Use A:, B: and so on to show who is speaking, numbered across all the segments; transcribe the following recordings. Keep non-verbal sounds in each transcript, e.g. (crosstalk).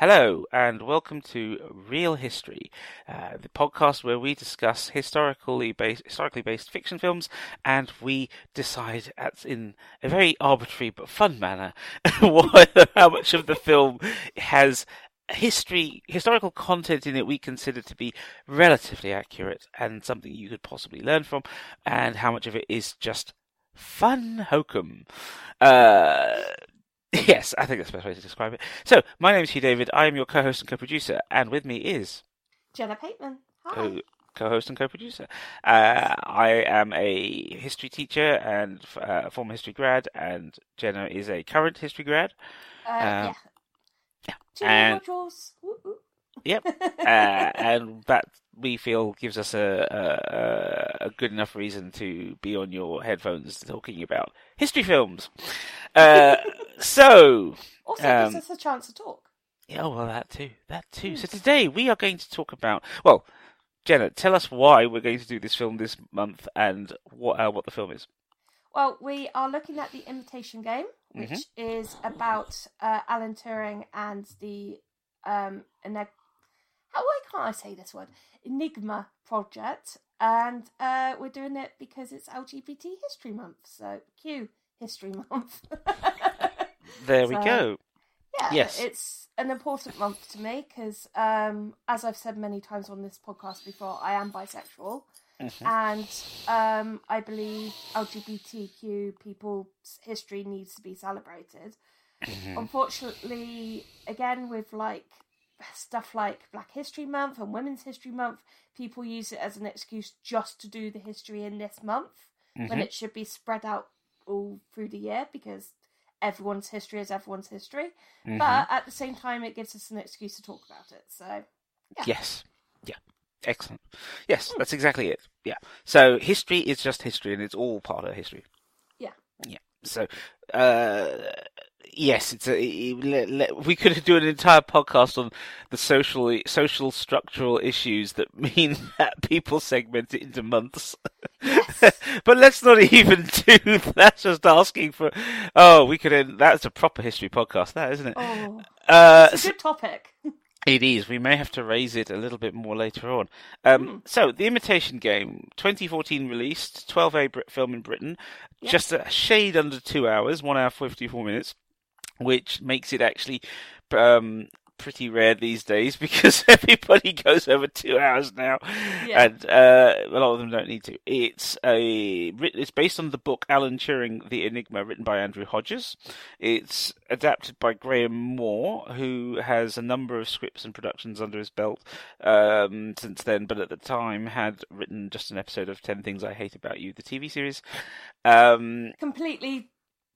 A: Hello, and welcome to Real History, uh, the podcast where we discuss historically based, historically based fiction films, and we decide, at, in a very arbitrary but fun manner, (laughs) how much of the film has history, historical content in it we consider to be relatively accurate and something you could possibly learn from, and how much of it is just fun hokum. Uh, (laughs) Yes, I think that's the best way to describe it. So, my name is Hugh David. I am your co-host and co-producer, and with me is
B: Jenna Pateman. Hi.
A: co- co-host and co-producer. Uh, I am a history teacher and uh, a former history grad, and Jenna is a current history grad.
B: Uh,
A: um,
B: yeah.
A: yeah,
B: Two
A: and-
B: modules.
A: Yep, (laughs) uh, and that we feel gives us a, a a good enough reason to be on your headphones talking about history films. Uh, (laughs) so.
B: also
A: um,
B: gives us a chance to talk.
A: Yeah, well, that too. That too. So today we are going to talk about. Well, Jenna, tell us why we're going to do this film this month and what uh, what the film is.
B: Well, we are looking at the Imitation Game, which
A: Mm-hmm.
B: is about uh, Alan Turing and the um, eneg- how why can't I say this word? Enigma project, and uh, we're doing it because it's LGBT History Month. So, Q History Month. (laughs)
A: There we go.
B: Yeah,
A: Yes.
B: it's an important month to me because, um, as I've said many times on this podcast before, I am bisexual,
A: Mhm.
B: and um, I believe LGBTQ people's history needs to be celebrated.
A: Mhm.
B: Unfortunately, again with like stuff like Black History Month and Women's History Month, people use it as an excuse just to do the history in this month when
A: Mhm.
B: it should be spread out all through the year because everyone's history is everyone's history.
A: Mhm.
B: But at the same time, it gives us an excuse to talk about it. So, yeah.
A: Yes. Yeah. Excellent. Yes, that's exactly it. Yeah. So history is just history, and it's all part of history.
B: Yeah.
A: Yeah. So, uh, yes, it's a. let- let- We could do an entire podcast on the social, social structural issues that (laughs) mean that people segment it into months.
B: Yes. (laughs)
A: but let's not even (laughs) do that. That's just asking for. Oh, we could. End, that's a proper history podcast, that isn't it?
B: oh,
A: Uh,
B: it's a good topic.
A: it is. We may have to raise it a little bit more later on. Um,
B: Hmm.
A: So, The Imitation Game, 2014 released, 12A Brit film in Britain,
B: Yep.
A: just a shade under two hours, one hour 54 minutes, which makes it actually um, pretty rare these days (laughs) because everybody goes over two hours now,
B: Yeah.
A: and uh, a lot of them don't need to. It's a it's based on the book Alan Turing: The Enigma, written by Andrew Hodges. It's adapted by Graham Moore, who has a number of scripts and productions under his belt um, since then, but at the time had written just an episode of Ten Things I Hate About You, the TV series. Um,
B: Completely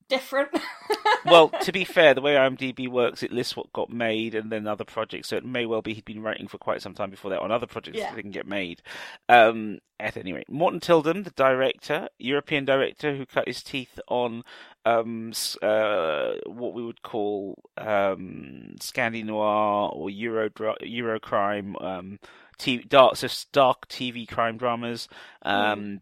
B: different. (laughs)
A: well, to be fair, the way IMDb works, it lists what got made and then other projects. So it may well be he'd been writing for quite some time before that on other projects
B: Yeah.
A: that didn't get made. Um, at any rate, Morten Tyldum, the director, European director who cut his teeth on um, uh, what we would call um, Scandi noir or Euro Euro crime, um, t- dark, so dark TV crime dramas. Um,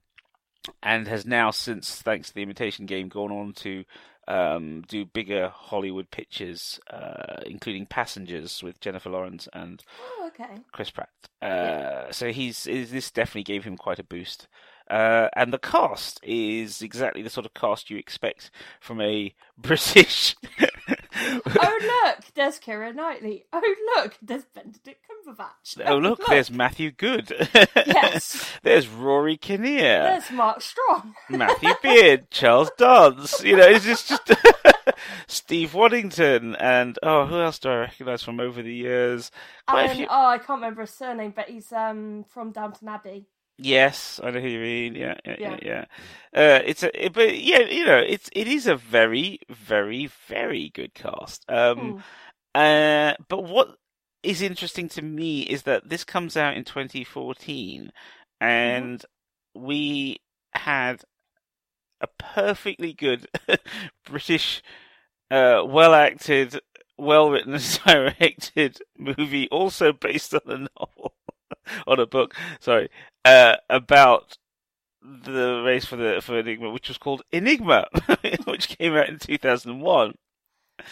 A: and has now, since thanks to the Imitation Game, gone on to um, do bigger Hollywood pictures, uh, including Passengers with Jennifer Lawrence and
B: oh, okay.
A: Chris Pratt. Uh,
B: Yeah.
A: So he's this definitely gave him quite a boost. Uh, and the cast is exactly the sort of cast you expect from a (laughs) British.
B: Oh look, there's Keira Knightley. Oh look, there's Benedict Cumberbatch.
A: oh look, there's Matthew Goode.
B: Yes. (laughs)
A: there's Rory Kinnear.
B: there's Mark Strong. (laughs)
A: Matthew Beard, Charles Dance. You know, it's just, just (laughs) Steve Waddington, and oh, who else do I recognise from over the years? Quite
B: Alan,
A: few-
B: oh, I can't remember his surname, but he's um from Downton Abbey.
A: Yes, I know who you mean. Yeah, yeah, yeah.
B: Yeah.
A: yeah. Uh, it's a, it, but yeah, you know, it's it is a very, very, very good cast. Um,
B: Hmm.
A: uh, but what is interesting to me is that this comes out in 2014, and we had a perfectly good (laughs) British, uh, well acted, well written (laughs) and directed movie, also based on a novel, (laughs) on a book. Sorry, uh, about the race for the for Enigma, which was called Enigma, (laughs) which came out in 2001.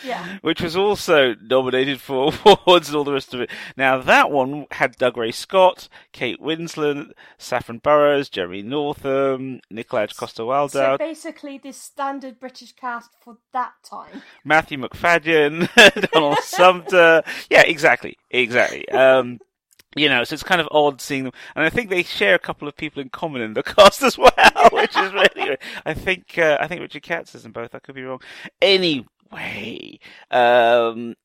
B: Yeah.
A: which was also nominated for (laughs) awards and all the rest of it. Now that one had Dougray Scott, Kate Winslet, Saffron Burrows, Jeremy Northam, Nikolaj Coster
B: So basically, the standard British cast for that time.
A: Matthew Macfadyen, Donald Sumpter. Yeah, exactly, exactly. Um, you know, so it's kind of odd seeing them, and I think they share a couple of people in common in the (laughs) cast as well, which is really. I think uh, I think Richard Katz is in both. I could be wrong. Anyway, um,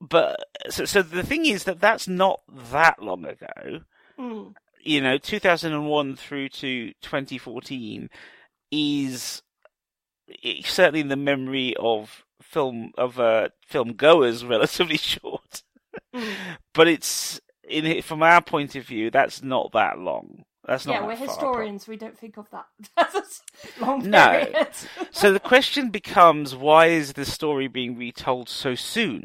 A: but so, so the thing is that that's not that long ago.
B: Mm.
A: You know, 2001 through to 2014 is certainly in the memory of film of uh, film goers (laughs) relatively short.
B: Mm.
A: But it's in it- from our point of view, that's not that long. That's not.
B: Yeah, we're
A: apart.
B: historians. We don't think of that (laughs) as a long
A: No. (laughs) So the question becomes, why is the story being retold so soon?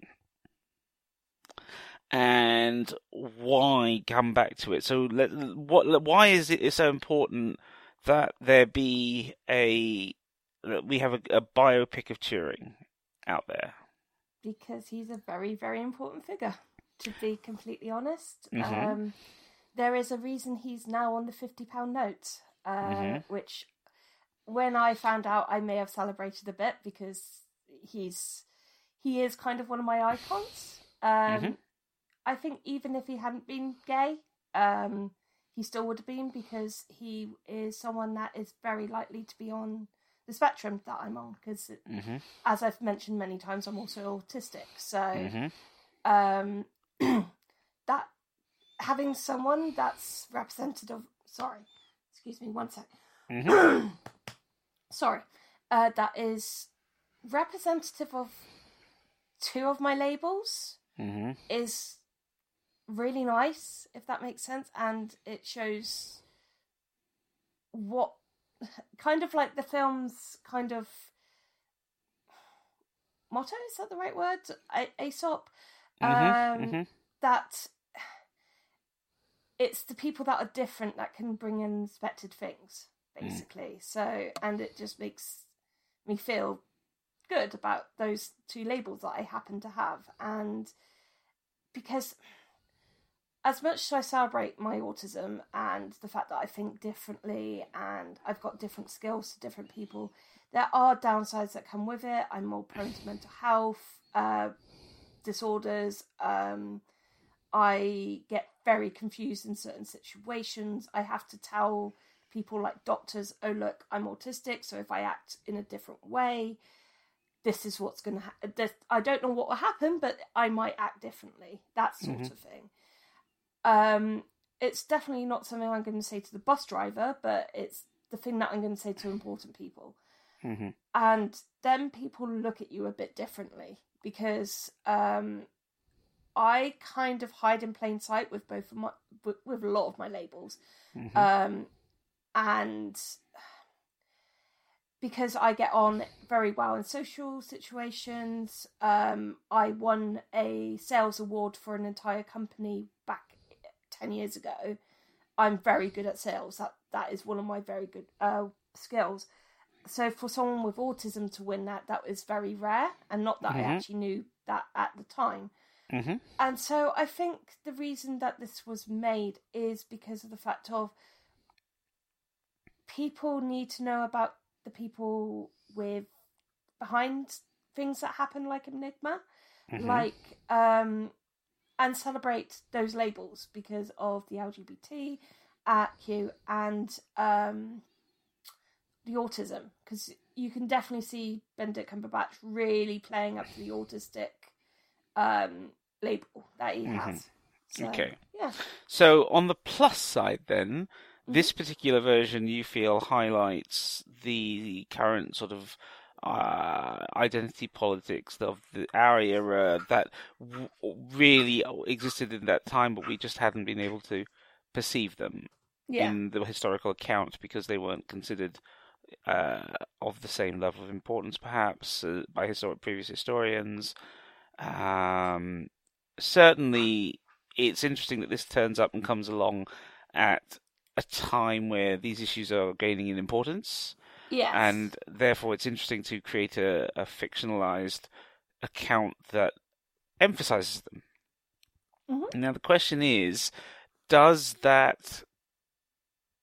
A: And why come back to it? So, let, what? Why is it so important that there be a that we have a, a biopic of Turing out there?
B: because he's a very, very important figure. To be completely honest,
A: Mhm.
B: um, there is a reason he's now on the fifty pound note, uh,
A: Mhm.
B: which when I found out, I may have celebrated a bit because he's he is kind of one of my icons. Um,
A: Mhm.
B: I think even if he hadn't been gay, um, he still would have been because he is someone that is very likely to be on the spectrum that I'm on because
A: Mm-hmm.
B: as I've mentioned many times, I'm also autistic. So
A: Mm-hmm.
B: um, (clears throat) that having someone that's representative sorry, excuse me, one sec.
A: Mm-hmm. (clears throat)
B: sorry, uh, that is representative of two of my labels
A: Mm-hmm.
B: is really nice, if that makes sense, and it shows what (laughs) kind of like the film's kind of motto is that the right word? A- Aesop. Um,
A: Mm-hmm.
B: that (sighs) it's the people that are different that can bring in unexpected things, basically. So, and it just makes me feel good about those two labels that I happen to have, and because as much as I celebrate my autism and the fact that I think differently and I've got different skills to different people, there are downsides that come with it. I'm more prone to mental health uh, disorders. Um, I get very confused in certain situations. I have to tell people like doctors, oh, look, I'm autistic, so if I act in a different way, this is what's going to happen. I don't know what will happen, but I might act differently. That sort
A: Mhm.
B: of thing. Um, it's definitely not something I'm going to say to the bus driver, but it's the thing that I'm going to say to important people.
A: Mm-hmm.
B: And then people look at you a bit differently because um, I kind of hide in plain sight with both of my with, with a lot of my labels,
A: Mm-hmm.
B: um, and because I get on very well in social situations, um, I won a sales award for an entire company back ten years ago. I'm very good at sales. That that is one of my very good uh, skills. So for someone with autism to win that, that was very rare, and not that
A: Mhm.
B: I actually knew that at the time.
A: Mm-hmm.
B: And so I think the reason that this was made is because of the fact of people need to know about the people with behind things that happen like Enigma,
A: Mhm.
B: like um and celebrate those labels because of the LGBT at Q and um the autism because you can definitely see Benedict Cumberbatch really playing up to the autistic um label that he
A: Mhm.
B: has. So,
A: Okay.
B: Yeah.
A: So on the plus side, then
B: Mm-hmm.
A: this particular version you feel highlights the current sort of uh, identity politics of the, our era that w- really existed in that time, but we just hadn't been able to perceive them
B: Yeah.
A: in the historical account because they weren't considered uh, of the same level of importance, perhaps uh, by historic previous historians. Um, certainly, it's interesting that this turns up and comes along at a time where these issues are gaining in importance,
B: Yes.
A: and therefore it's interesting to create a, a fictionalized account that emphasizes them.
B: Mhm.
A: Now the question is, does that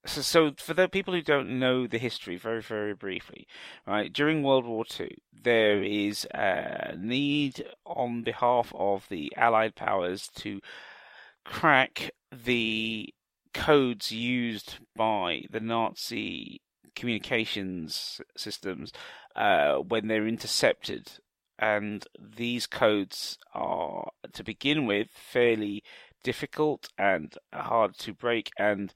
A: so, so for the people who don't know the history, very very briefly, right? During World War Two, there is a need on behalf of the Allied powers to crack the codes used by the Nazi communications systems uh, when they're intercepted. And these codes are, to begin with, fairly difficult and hard to break. And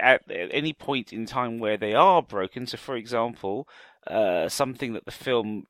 A: at any point in time where they are broken, so for example, uh, something that the film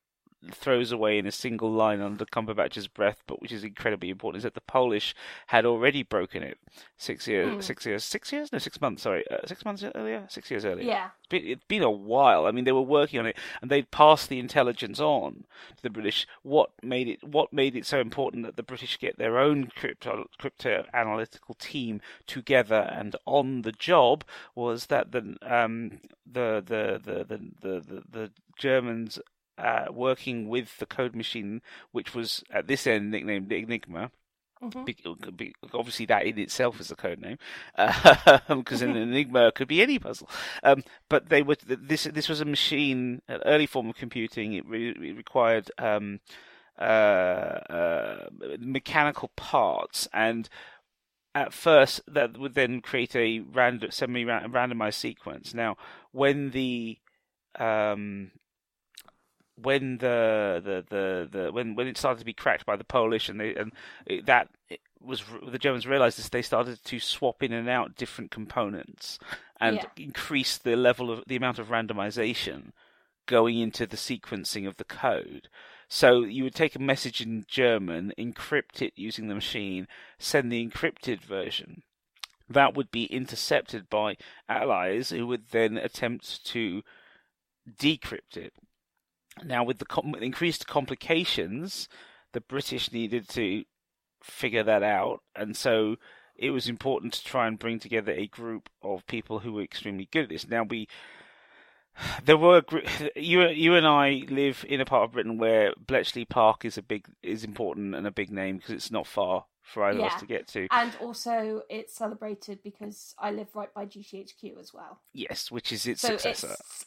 A: throws away in a single line under Cumberbatch's breath, but which is incredibly important, is that the Polish had already broken it six years,
B: Mm.
A: six years, six years, no, six months. Sorry, uh, six months earlier, six years earlier.
B: Yeah.
A: It's been, it's been a while. I mean, they were working on it, and they'd passed the intelligence on to the British. What made it? What made it so important that the British get their own crypto crypto analytical team together and on the job was that the um the the the the the, the, the Germans. Uh, working with the code machine, which was at this end nicknamed Enigma,
B: Mhm.
A: be, obviously that in itself is a code name, (laughs) because an enigma could be any puzzle. Um, but they were this this was a machine, an early form of computing. It, re, it required um, uh, uh, mechanical parts and. At first, that would then create a random, semi-randomized sequence. Now, when the um, when the, the the the when when it started to be cracked by the Polish and they and it, that it was the Germans realized this they started to swap in and out different components and
B: Yeah.
A: increase the level of the amount of randomization going into the sequencing of the code. So you would take a message in German, encrypt it using the machine, send the encrypted version. That would be intercepted by allies who would then attempt to decrypt it. Now, with the com- increased complications, the British needed to figure that out, and so it was important to try and bring together a group of people who were extremely good at this. Now, we there were you you and I live in a part of Britain where Bletchley Park is a big is important and a big name because it's not far for either of
B: Yeah.
A: us to get to.
B: And also, it's celebrated because I live right by GCHQ as well.
A: Yes, which is its
B: so
A: successor.
B: it's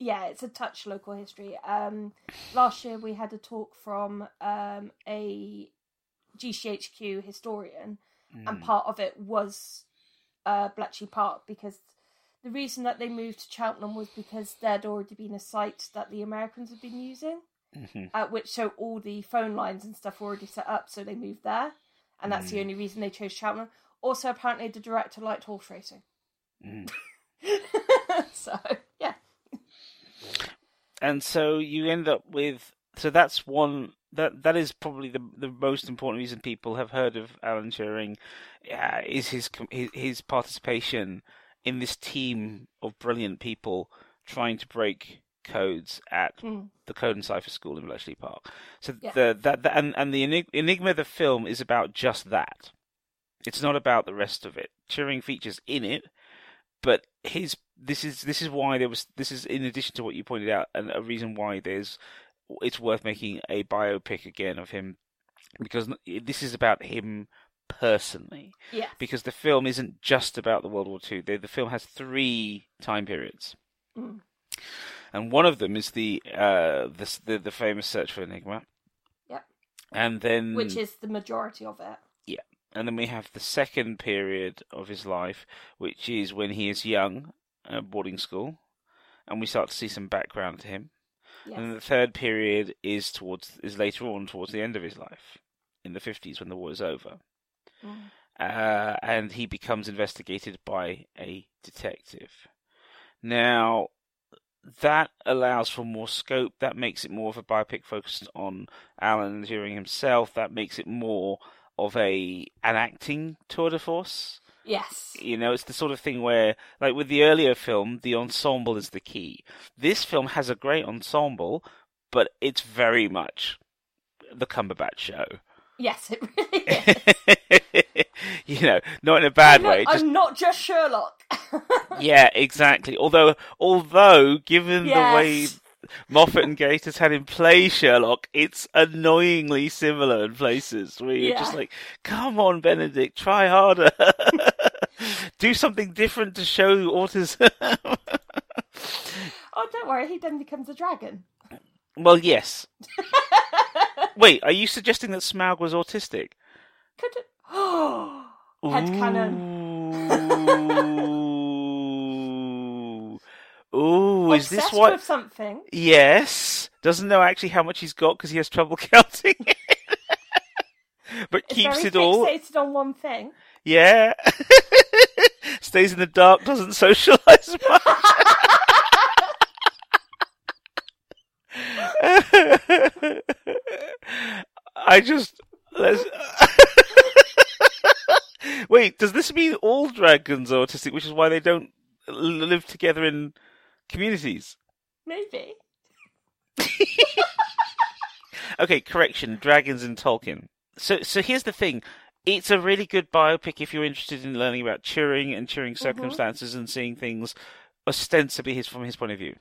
B: yeah, it's a touch local history. Um, last year we had a talk from um, a GCHQ historian, and
A: Mm.
B: part of it was uh, Bletchley Park because the reason that they moved to Cheltenham was because there'd already been a site that the Americans had been using,
A: Mhm.
B: at which so all the phone lines and stuff were already set up, so they moved there, and that's the
A: Mm.
B: only reason they chose Cheltenham. Also, apparently, the director liked horse racing,
A: Mm. (laughs)
B: so.
A: And so you end up with so that's one that that is probably the the most important reason people have heard of Alan Turing uh, is his his his participation in this team of brilliant people trying to break codes at
B: Mm.
A: the Code and Cipher School in Bletchley Park. So
B: Yeah.
A: the that, that and and the enigma of the film is about just that. It's not about the rest of it. Turing features in it, but his this is this is why there was this is in addition to what you pointed out and a reason why there's it's worth making a biopic again of him because this is about him personally
B: Yeah.
A: because the film isn't just about the World War II. The, the film has three time periods,
B: Mm.
A: and one of them is the uh the the, the famous search for Enigma.
B: Yep.
A: And then
B: Which is the majority of it.
A: And then we have the second period of his life, which is when he is young at boarding school, and we start to see some background to him.
B: Yes.
A: And then the third period is towards is later on towards the end of his life, in the fifties when the war is over,
B: Mm.
A: uh, and he becomes investigated by a detective. Now, that allows for more scope. That makes it more of a biopic focused on Alan Turing himself. That makes it more of a an acting tour de force.
B: Yes.
A: You know, it's the sort of thing where, like with the earlier film, the ensemble is the key. This film has a great ensemble, but it's very much the Cumberbatch show.
B: Yes, it really (laughs) is.
A: you know, not in a bad way. Just
B: I'm not just Sherlock. (laughs)
A: yeah, exactly. Although, although given the way
B: Yes.
A: Moffat and Gatiss had him play Sherlock, it's annoyingly similar in places where you're just like, come on, Benedict, try harder. (laughs) Do something different to show autism.
B: Oh, don't worry, he then becomes a dragon.
A: well, yes. Wait, are you suggesting that Smaug was autistic?
B: Could it? (gasps) Oh,
A: Ooh. Ooh, is this what?
B: with something?
A: Yes. Doesn't know actually how much he's got because he has trouble (laughs) counting it. but
B: Is
A: keeps it all.
B: fixated on one thing.
A: Yeah. (laughs) Stays in the dark, doesn't socialize (laughs) much. I just. Let's... Wait, does this mean all dragons are autistic, which is why they don't live together in communities?
B: Maybe. (laughs)
A: Okay, correction. Dragons and Tolkien. So, so here's the thing. It's a really good biopic if you're interested in learning about Turing and Turing mm-hmm. circumstances and seeing things ostensibly his from his point of view.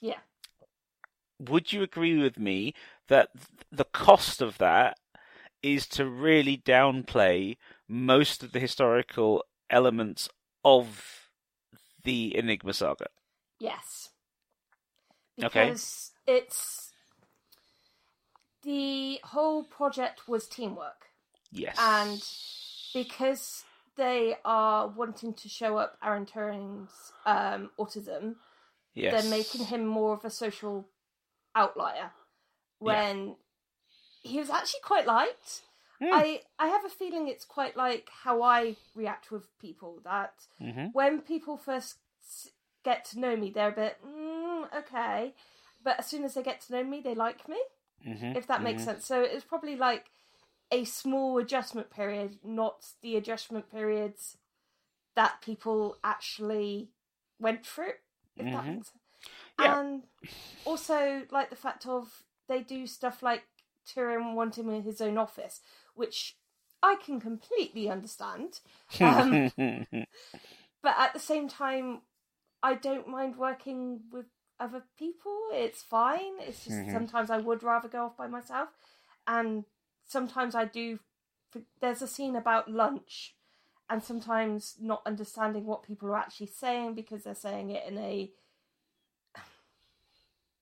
B: Yeah.
A: Would you agree with me that the cost of that is to really downplay most of the historical elements of the Enigma saga?
B: Yes.
A: Okay.
B: Because it's the whole project was teamwork,
A: Yes.
B: and because they are wanting to show up Alan Turing's um, autism,
A: yes.
B: they're making him more of a social outlier. When he was actually quite liked.
A: Hmm.
B: I I have a feeling it's quite like how I react with people that
A: Mhm.
B: when people first get to know me, they're a bit mm, okay, but as soon as they get to know me, they like me.
A: Mhm.
B: If that makes
A: Mhm.
B: sense. So it's probably like a small adjustment period, not the adjustment periods that people actually went through. If that
A: Mhm.
B: makes sense.
A: Yeah.
B: And also like the fact of they do stuff like Turing wanting him in his own office, which I can completely understand. Um, (laughs) but at the same time, I don't mind working with other people. It's fine. It's just
A: Mhm.
B: sometimes I would rather go off by myself, and sometimes I do. There's a scene about lunch, and sometimes not understanding what people are actually saying because they're saying it in a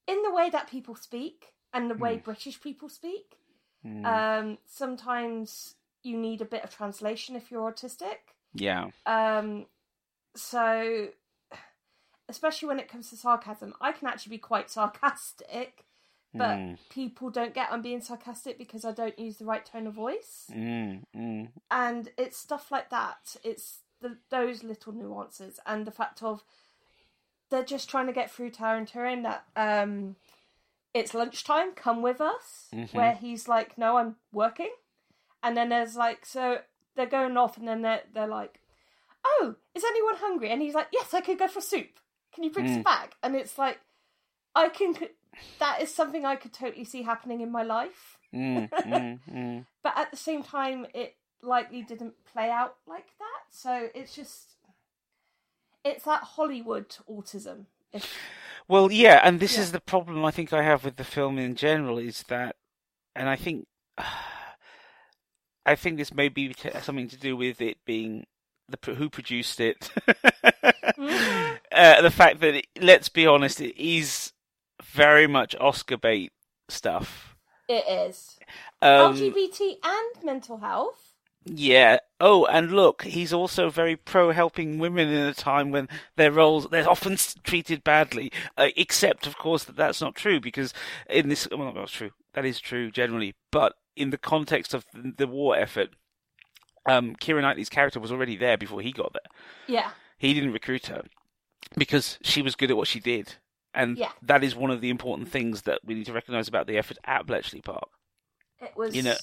B: in the way that people speak and the way British people speak.
A: Mm.
B: Um, sometimes you need a bit of translation if you're autistic.
A: yeah.
B: Um, so, especially when it comes to sarcasm, I can actually be quite sarcastic, but
A: Mm.
B: people don't get I'm being sarcastic because I don't use the right tone of voice.
A: Mm. Mm.
B: And it's stuff like that. It's the, those little nuances and the fact of they're just trying to get through to Alan Turing that um, it's lunchtime, come with us,
A: Mhm.
B: where he's like, no, I'm working. And then there's like, so they're going off and then they're, they're like, oh, is anyone hungry? And he's like, yes, I could go for soup. Can you bring
A: Mm.
B: back? And it's like, I can, that is something I could totally see happening in my life.
A: Mm. (laughs) Mm. Mm.
B: But at the same time, it likely didn't play out like that. So it's just, it's that Hollywood autism. If,
A: Well, yeah, and this
B: Yeah.
A: is the problem I think I have with the film in general is that, and I think, (sighs) I think this may be something to do with it being the who produced it,
B: Mhm.
A: Uh, the fact that it, let's be honest, it is very much Oscar bait stuff.
B: it is.
A: Um,
B: LGBT and mental health.
A: Yeah. Oh, and look, he's also very pro helping women in a time when their roles they're often treated badly. Uh, except, of course, that that's not true because in this, well, that's true. That is true generally, but in the context of the, the war effort, um, Keira Knightley's character was already there before he got there.
B: Yeah.
A: He didn't recruit her because she was good at what she did, and
B: Yeah.
A: that is one of the important things that we need to recognise about the effort at Bletchley Park.
B: It was
A: You know-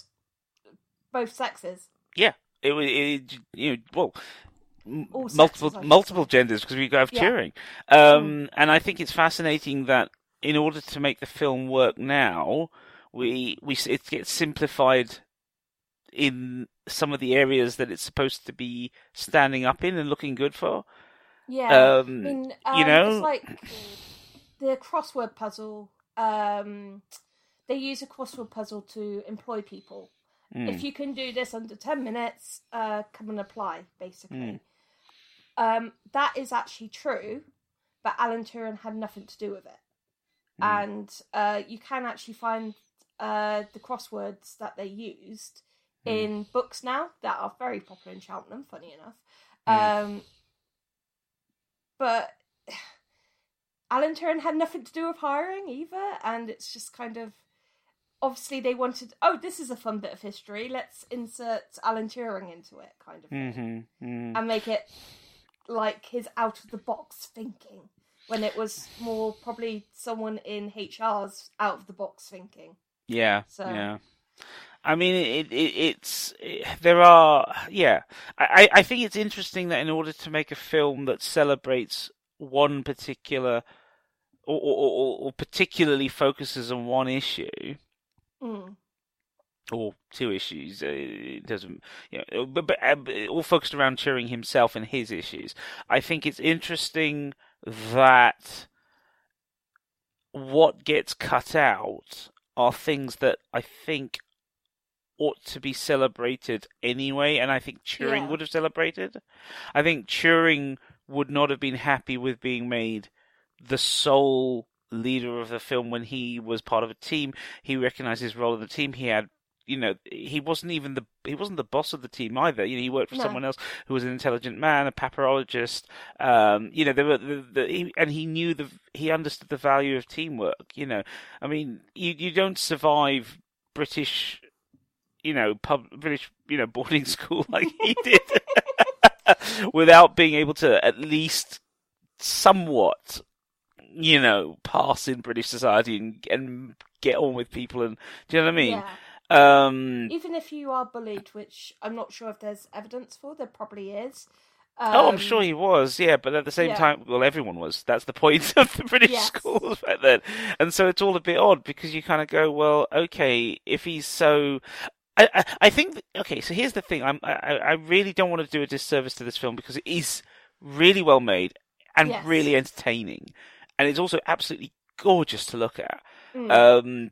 B: both sexes.
A: Yeah, it, wa- it you know, well,
B: All
A: multiple multiple genders because we have
B: Yeah.
A: Turing, um, and I think it's fascinating that in order to make the film work now, we we it gets simplified in some of the areas that it's supposed to be standing up in and looking good for.
B: Yeah.
A: Um,
B: I mean,
A: you
B: um,
A: know?
B: it's like the crossword puzzle. Um, they use a crossword puzzle to employ people.
A: Mm.
B: If you can do this under ten minutes, uh, come and apply. Basically,
A: Mm.
B: um, that is actually true, but Alan Turing had nothing to do with it.
A: Mm.
B: And uh, you can actually find uh, the crosswords that they used
A: Mm.
B: in books now that are very popular in Cheltenham. Funny enough,
A: Mm.
B: um, but Alan Turing had nothing to do with hiring either, and it's just kind of obviously they wanted. Oh, this is a fun bit of history. Let's insert Alan Turing into it, kind of, thing,
A: Mhm, mm.
B: and make it like his out of the box thinking. When it was more probably someone in HR's out of the box thinking.
A: Yeah,
B: So-
A: yeah. I mean, it, it it's it, there are yeah. I I think it's interesting that in order to make a film that celebrates one particular or or, or, particularly focuses on one issue
B: Mm.
A: or two issues, uh, it doesn't you know, but, but uh, but all focused around Turing himself and his issues. I think it's interesting that what gets cut out are things that I think ought to be celebrated anyway, and I think Turing
B: Yeah.
A: would have celebrated. I think Turing would not have been happy with being made the sole leader of the film when he was part of a team. He recognized his role in the team. He had, you know, he wasn't even the he wasn't the boss of the team either. You know, he worked for
B: No.
A: someone else who was an intelligent man, a papyrologist. Um, you know, there were the, the he, and he knew the he understood the value of teamwork. You know, I mean, you you don't survive British, you know, pub British, you know, boarding (laughs) school like he did (laughs) without being able to at least somewhat, you know, pass in British society and and get on with people. And do you know what I mean?
B: Yeah.
A: Um,
B: Even if you are bullied, which I'm not sure if there's evidence for, there probably is.
A: oh, I'm
B: Um,
A: sure he was, yeah, but at the same
B: yeah.
A: time, well, everyone was. That's the point (laughs) of the British
B: Yes.
A: schools back then. And so it's all a bit odd because you kind of go, well, okay, if he's so. I, I, I think okay. So here's the thing. I'm, I, I I really don't want to do a disservice to this film because it is really well made and
B: Yes.
A: really entertaining, and it's also absolutely gorgeous to look at.
B: Mm.
A: Um,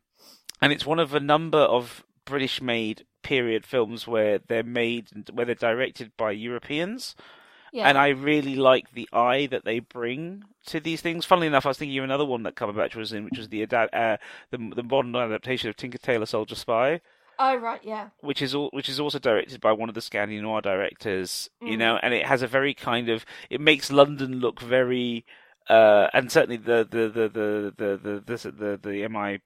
A: and it's one of a number of British-made period films where they're made, where they're directed by Europeans,
B: yeah.
A: and I really like the eye that they bring to these things. Funnily enough, I was thinking of another one that Cumberbatch was in, which was the uh, the the modern adaptation of Tinker Tailor Soldier Spy,
B: oh right, yeah.
A: which is all, which is also directed by one of the Scandi Noir directors. You
B: Mm.
A: know, and it has a very kind of it makes London look very. Uh, and certainly the the the the the the the, the, the MI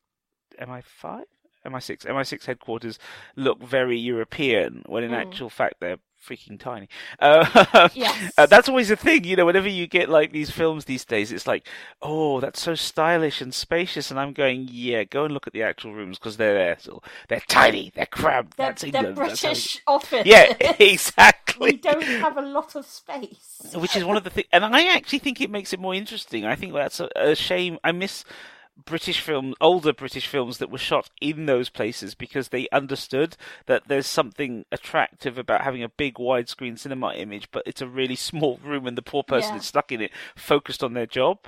A: MI five MI six MI six headquarters look very European when in
B: Mm.
A: actual fact they're freaking tiny. (laughs) Uh,
B: Yes.
A: uh, that's always a thing, you know. Whenever you get like these films these days, it's like, oh, that's so stylish and spacious, and I'm going, yeah, go and look at the actual rooms because they're there. So they're tiny, they're cramped.
B: They're,
A: that's
B: they're
A: England. that's how
B: British (laughs) office.
A: Yeah, (laughs) exactly
B: we don't have a lot of space.
A: which is one of the things, and I actually think it makes it more interesting. I think that's a, a shame. I miss British films, older British films that were shot in those places because they understood that there's something attractive about having a big widescreen cinema image, but it's a really (laughs) small room and the poor person
B: Yeah.
A: is stuck in it, focused on their job.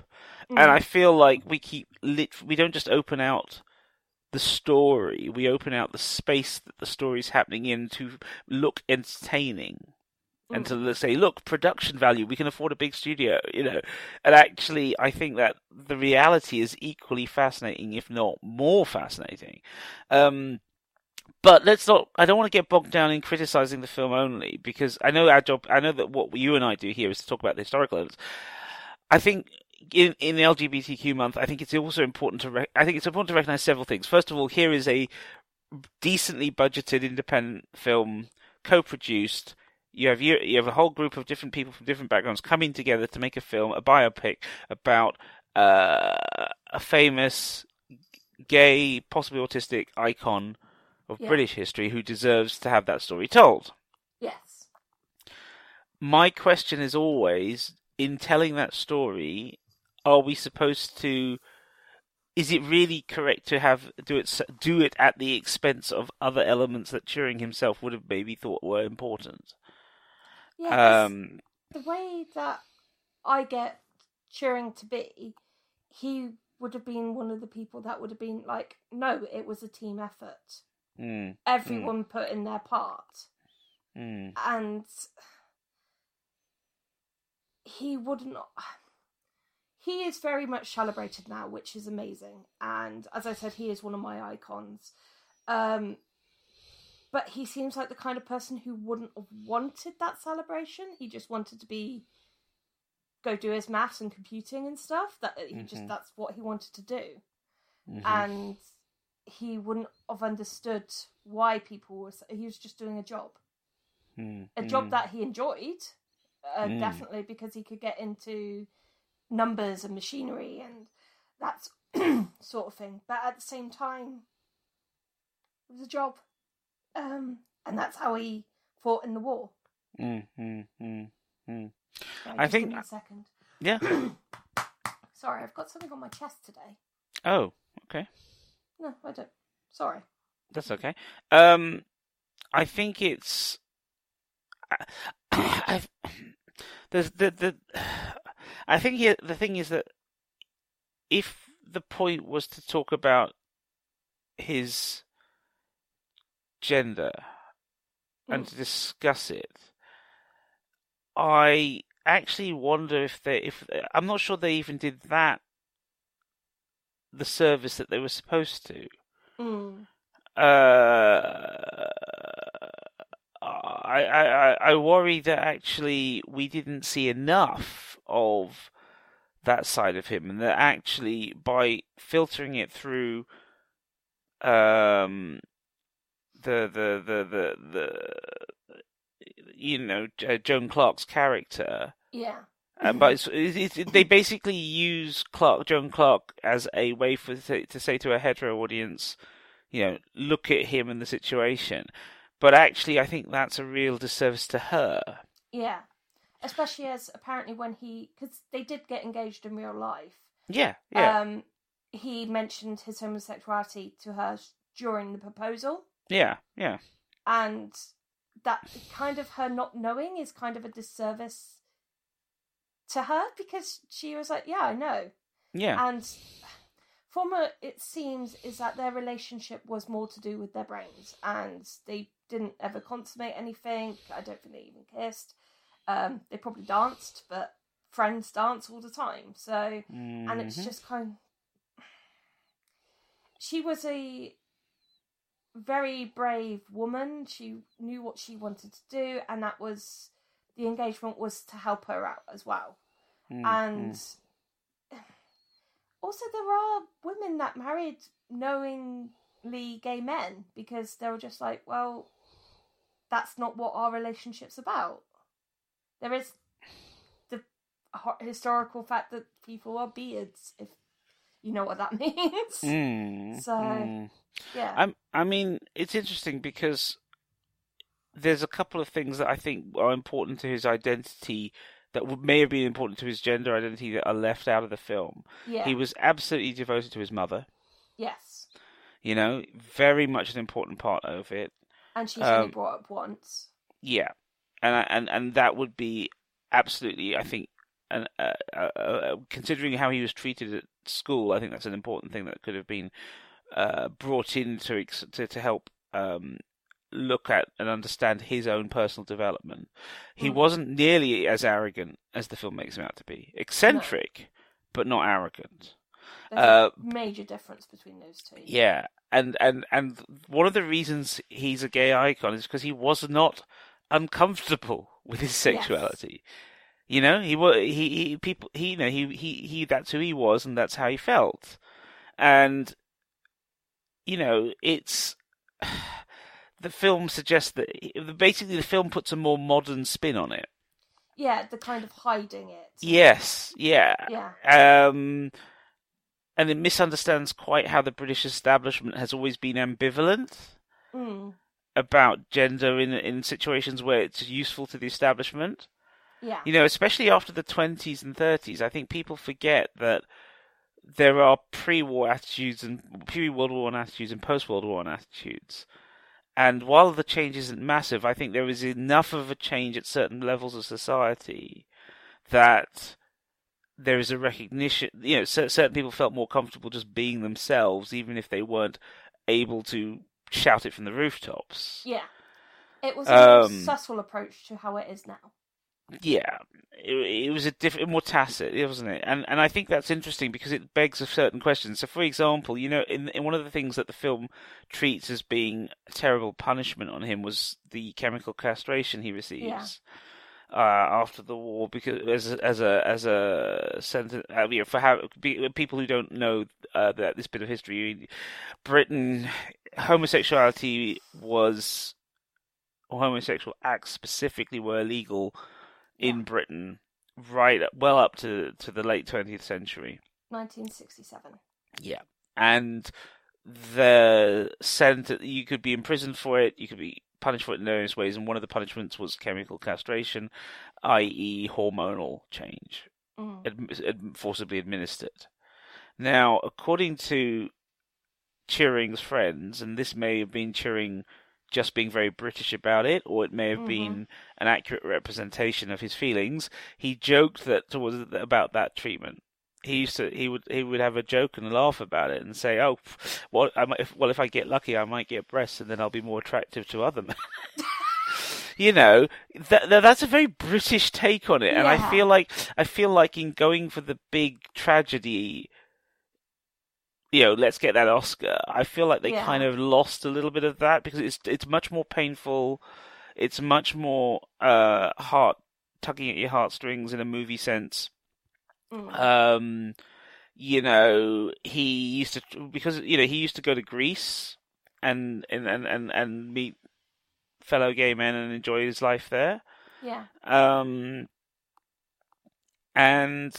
B: Mm.
A: And I feel like we keep lit. We don't just open out the story; we open out the space that the story is happening in to look entertaining and
B: Mm.
A: to say, look, production value, we can afford a big studio, you know. And actually, I think that the reality is equally fascinating, if not more fascinating. Um, but let's not. I don't want to get bogged down in criticizing the film only because I know our job. I know that what you and I do here is to talk about the historical elements. I think in in the LGBTQ month, I think it's also important to. Rec- I think it's important to recognize several things. First of all, here is a decently budgeted independent film, co-produced. You have you, have a whole group of different people from different backgrounds coming together to make a film, a biopic about uh, a famous gay, possibly autistic icon of
B: Yeah.
A: British history who deserves to have that story told.
B: Yes.
A: My question is always in telling that story, are we supposed to is it really correct to have do it do it at the expense of other elements that Turing himself would have maybe thought were important?
B: Yeah.
A: Um,
B: the way that I get Turing to be, he would have been one of the people that would have been like, no, it was a team effort.
A: Mm.
B: Everyone put in their part.
A: Mm.
B: And he wouldn't. He is very much celebrated now, which is amazing. And as I said, he is one of my icons. Um, but he seems like the kind of person who wouldn't have wanted that celebration. He just wanted to be go do his maths and computing and stuff. That he just
A: Mhm.
B: that's what he wanted to do,
A: Mhm.
B: and he wouldn't have understood why people were. He was just doing a job,
A: Mm.
B: a job
A: Mm.
B: that he enjoyed, uh,
A: Mm.
B: definitely because he could get into numbers and machinery and that (clears throat) sort of thing. But at the same time, it was a job, um, and that's how he fought in the war.
A: Mm. Mm. Mm. Mm. I think-
B: give me a second.
A: Yeah. (coughs)
B: Sorry, I've got something on my chest today.
A: Oh, okay.
B: No, I don't. Sorry.
A: That's okay. Um, I think it's. (coughs) I've, there's (coughs) the the. (sighs) I think he, the thing is that if the point was to talk about his gender and
B: Mm.
A: to discuss it, I actually wonder if they if I'm not sure they even did that the service that they were supposed to.
B: Mm.
A: Uh, I, I, I- I worry that actually we didn't see enough of that side of him, and that actually by filtering it through, um, the the the the, the you know J- Joan Clarke's character,
B: Yeah.
A: um, but it's, it's, it's, they basically use Clarke, Joan Clarke, as a way for to say to a hetero audience, you know, look at him and the situation. But actually, I think that's a real disservice to her.
B: Yeah. Especially as apparently when he, because they did get engaged in real life.
A: Yeah, yeah,
B: Um, he mentioned his homosexuality to her during the proposal,
A: yeah, yeah.
B: and that kind of her not knowing is kind of a disservice to her because she was like, "Yeah, I know,"
A: Yeah,
B: and former, it seems is that their relationship was more to do with their brains and they didn't ever consummate anything. I don't think they even kissed. Um, they probably danced but friends dance all the time. So and it's
A: Mhm.
B: just kind of... she was a very brave woman. She knew what she wanted to do and that was the engagement was to help her out as well.
A: Mm,
B: and
A: mm. (sighs)
B: also there are women that married knowingly gay men because they were just like well that's not what our relationship's about. There is the historical fact that people are beards if you know what that (laughs) means
A: Mm,
B: So-
A: mm.
B: yeah
A: I'm, I mean, it's interesting because there's a couple of things that I think are important to his identity that may have been important to his gender identity that are left out of the film.
B: yeah
A: He was absolutely devoted to his mother.
B: yes
A: You know, very much an important part of it.
B: and she's only
A: Um,
B: brought up once
A: Yeah, and I- and and that would be absolutely, I think, an, uh, uh, uh, considering how he was treated at school, I think that's an important thing that could have been uh, brought in to ex- to, to help um, look at and understand his own personal development. He
B: Mm.
A: wasn't nearly as arrogant as the film makes him out to be. Eccentric, but not arrogant.
B: there's
A: uh,
B: a major difference between those two
A: Yeah, and and and one of the reasons he's a gay icon is because he was not uncomfortable (laughs) with his sexuality. You know, he was he, he people he you know he he he that's who he was and that's how he felt, and you know it's (sighs) the film suggests that basically the film puts a more modern spin on it.
B: yeah the kind of hiding it
A: Yes, yeah,
B: yeah
A: um, and it misunderstands quite how the British establishment has always been ambivalent
B: mm.
A: about gender in in situations where it's useful to the establishment.
B: Yeah
A: You know, especially after the twenties and thirties, I think people forget that there are pre-war attitudes and pre-World War One attitudes and post-World War One attitudes. And while the change isn't massive, I think there is enough of a change at certain levels of society that there is a recognition. You know, certain people felt more comfortable just being themselves, even if they weren't able to shout it from the rooftops.
B: Yeah. It was a
A: Um,
B: successful approach to how it is now.
A: Yeah, it, it was a different, more tacit, wasn't it? And and I think that's interesting because it begs a certain question. So, for example, you know, in in one of the things that the film treats as being a terrible punishment on him was the chemical castration he receives. Uh, after the war, because as a, as a as a sentence, uh, you know, for how be, people who don't know uh, that this bit of history, Britain, homosexuality was, or homosexual acts specifically were illegal in
B: Yeah.
A: Britain right well up to to the late 20th century.
B: 1967.
A: Yeah. And the sentence you could be imprisoned for it, you could be punished for it in various ways, and one of the punishments was chemical castration, i.e., hormonal change,
B: Mm.
A: ad- forcibly administered. Now, according to Turing's friends, and this may have been Turing just being very British about it, or it may have
B: Mhm.
A: been an accurate representation of his feelings. He joked that towards about that treatment. He used to he would he would have a joke and laugh about it and say, "Oh, well, I might, if, well, if I get lucky, I might get breasts, and then I'll be more attractive to other men." (laughs) you know, that, that that's a very British take on it, and I feel like I feel like in going for the big tragedy you know, let's get that Oscar. I feel like they
B: Yeah.
A: kind of lost a little bit of that because it's it's much more painful. It's much more uh, heart tugging at your heartstrings in a movie sense.
B: Mm.
A: Um, you know, he used to because you know he used to go to Greece and and and and, and meet fellow gay men and enjoy his life there.
B: yeah.
A: Um, and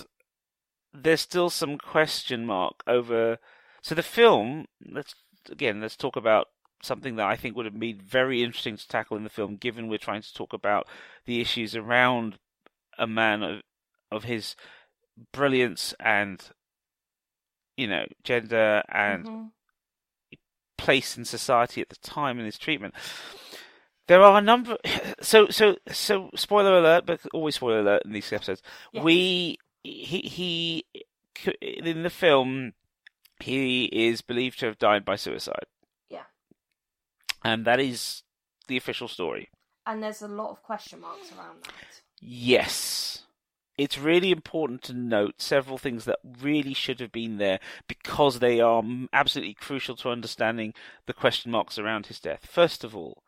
A: there's still some question mark over. So the film, let's again, let's talk about something that I think would have been very interesting to tackle in the film, given we're trying to talk about the issues around a man of of his brilliance and you know gender and
B: Mhm.
A: place in society at the time and his treatment. There are a number. (sighs) So so so. Spoiler alert, but always spoiler alert in these episodes.
B: Yes.
A: We he he in the film he is believed to have died by suicide.
B: Yeah.
A: and that is the official story.
B: And there's a lot of question marks around that.
A: Yes. It's really important to note several things that really should have been there because they are absolutely crucial to understanding the question marks around his death. First of all,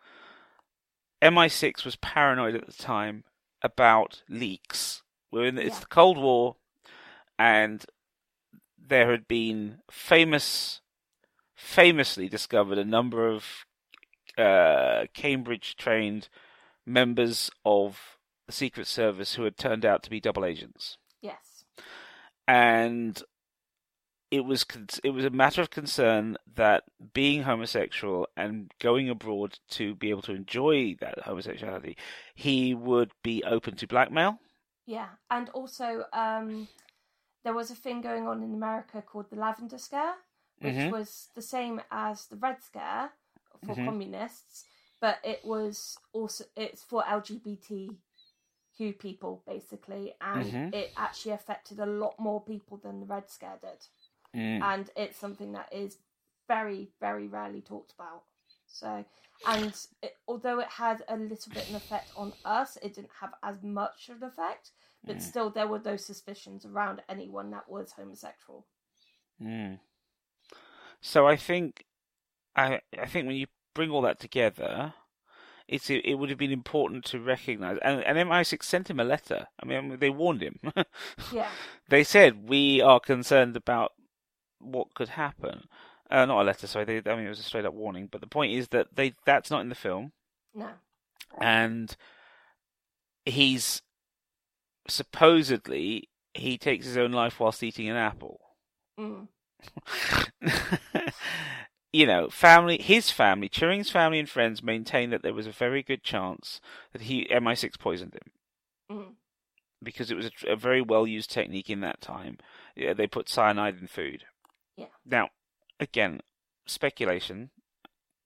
A: MI6 was paranoid at the time about leaks. We're in the, it's the Cold War, and there had been famous, famously discovered a number of uh, Cambridge-trained members of the Secret Service who had turned out to be double agents,
B: Yes.
A: and it was it was a matter of concern that being homosexual and going abroad to be able to enjoy that homosexuality, he would be open to blackmail.
B: Yeah. And also, um, there was a thing going on in America called the Lavender Scare, which
A: Mhm.
B: was the same as the Red Scare for
A: Mhm.
B: communists, but it was also it's for LGBTQ people basically, and
A: Mhm.
B: it actually affected a lot more people than the Red Scare did.
A: Mm.
B: and it's something that is very very rarely talked about so and it, although it had a little bit of an effect on us it didn't have as much of an effect but
A: Mm.
B: still there were those suspicions around anyone that was homosexual
A: Mm. So I think, I I think when you bring all that together, it's it, would have been important to recognise. And, and MI6 sent him a letter. I mean, they warned him. (laughs)
B: yeah
A: they said we are concerned about what could happen. Uh, not a letter, sorry. They, I mean, it was a straight up warning. But the point is that they that's not in the film,
B: no
A: and he's supposedly he takes his own life whilst eating an apple.
B: mm. (laughs)
A: you know, family, his family, Turing's family and friends maintain that there was a very good chance that he MI6 poisoned him
B: Mm.
A: because it was a, a very well used technique in that time. Yeah, they put cyanide in food.
B: Yeah.
A: Now, again, speculation.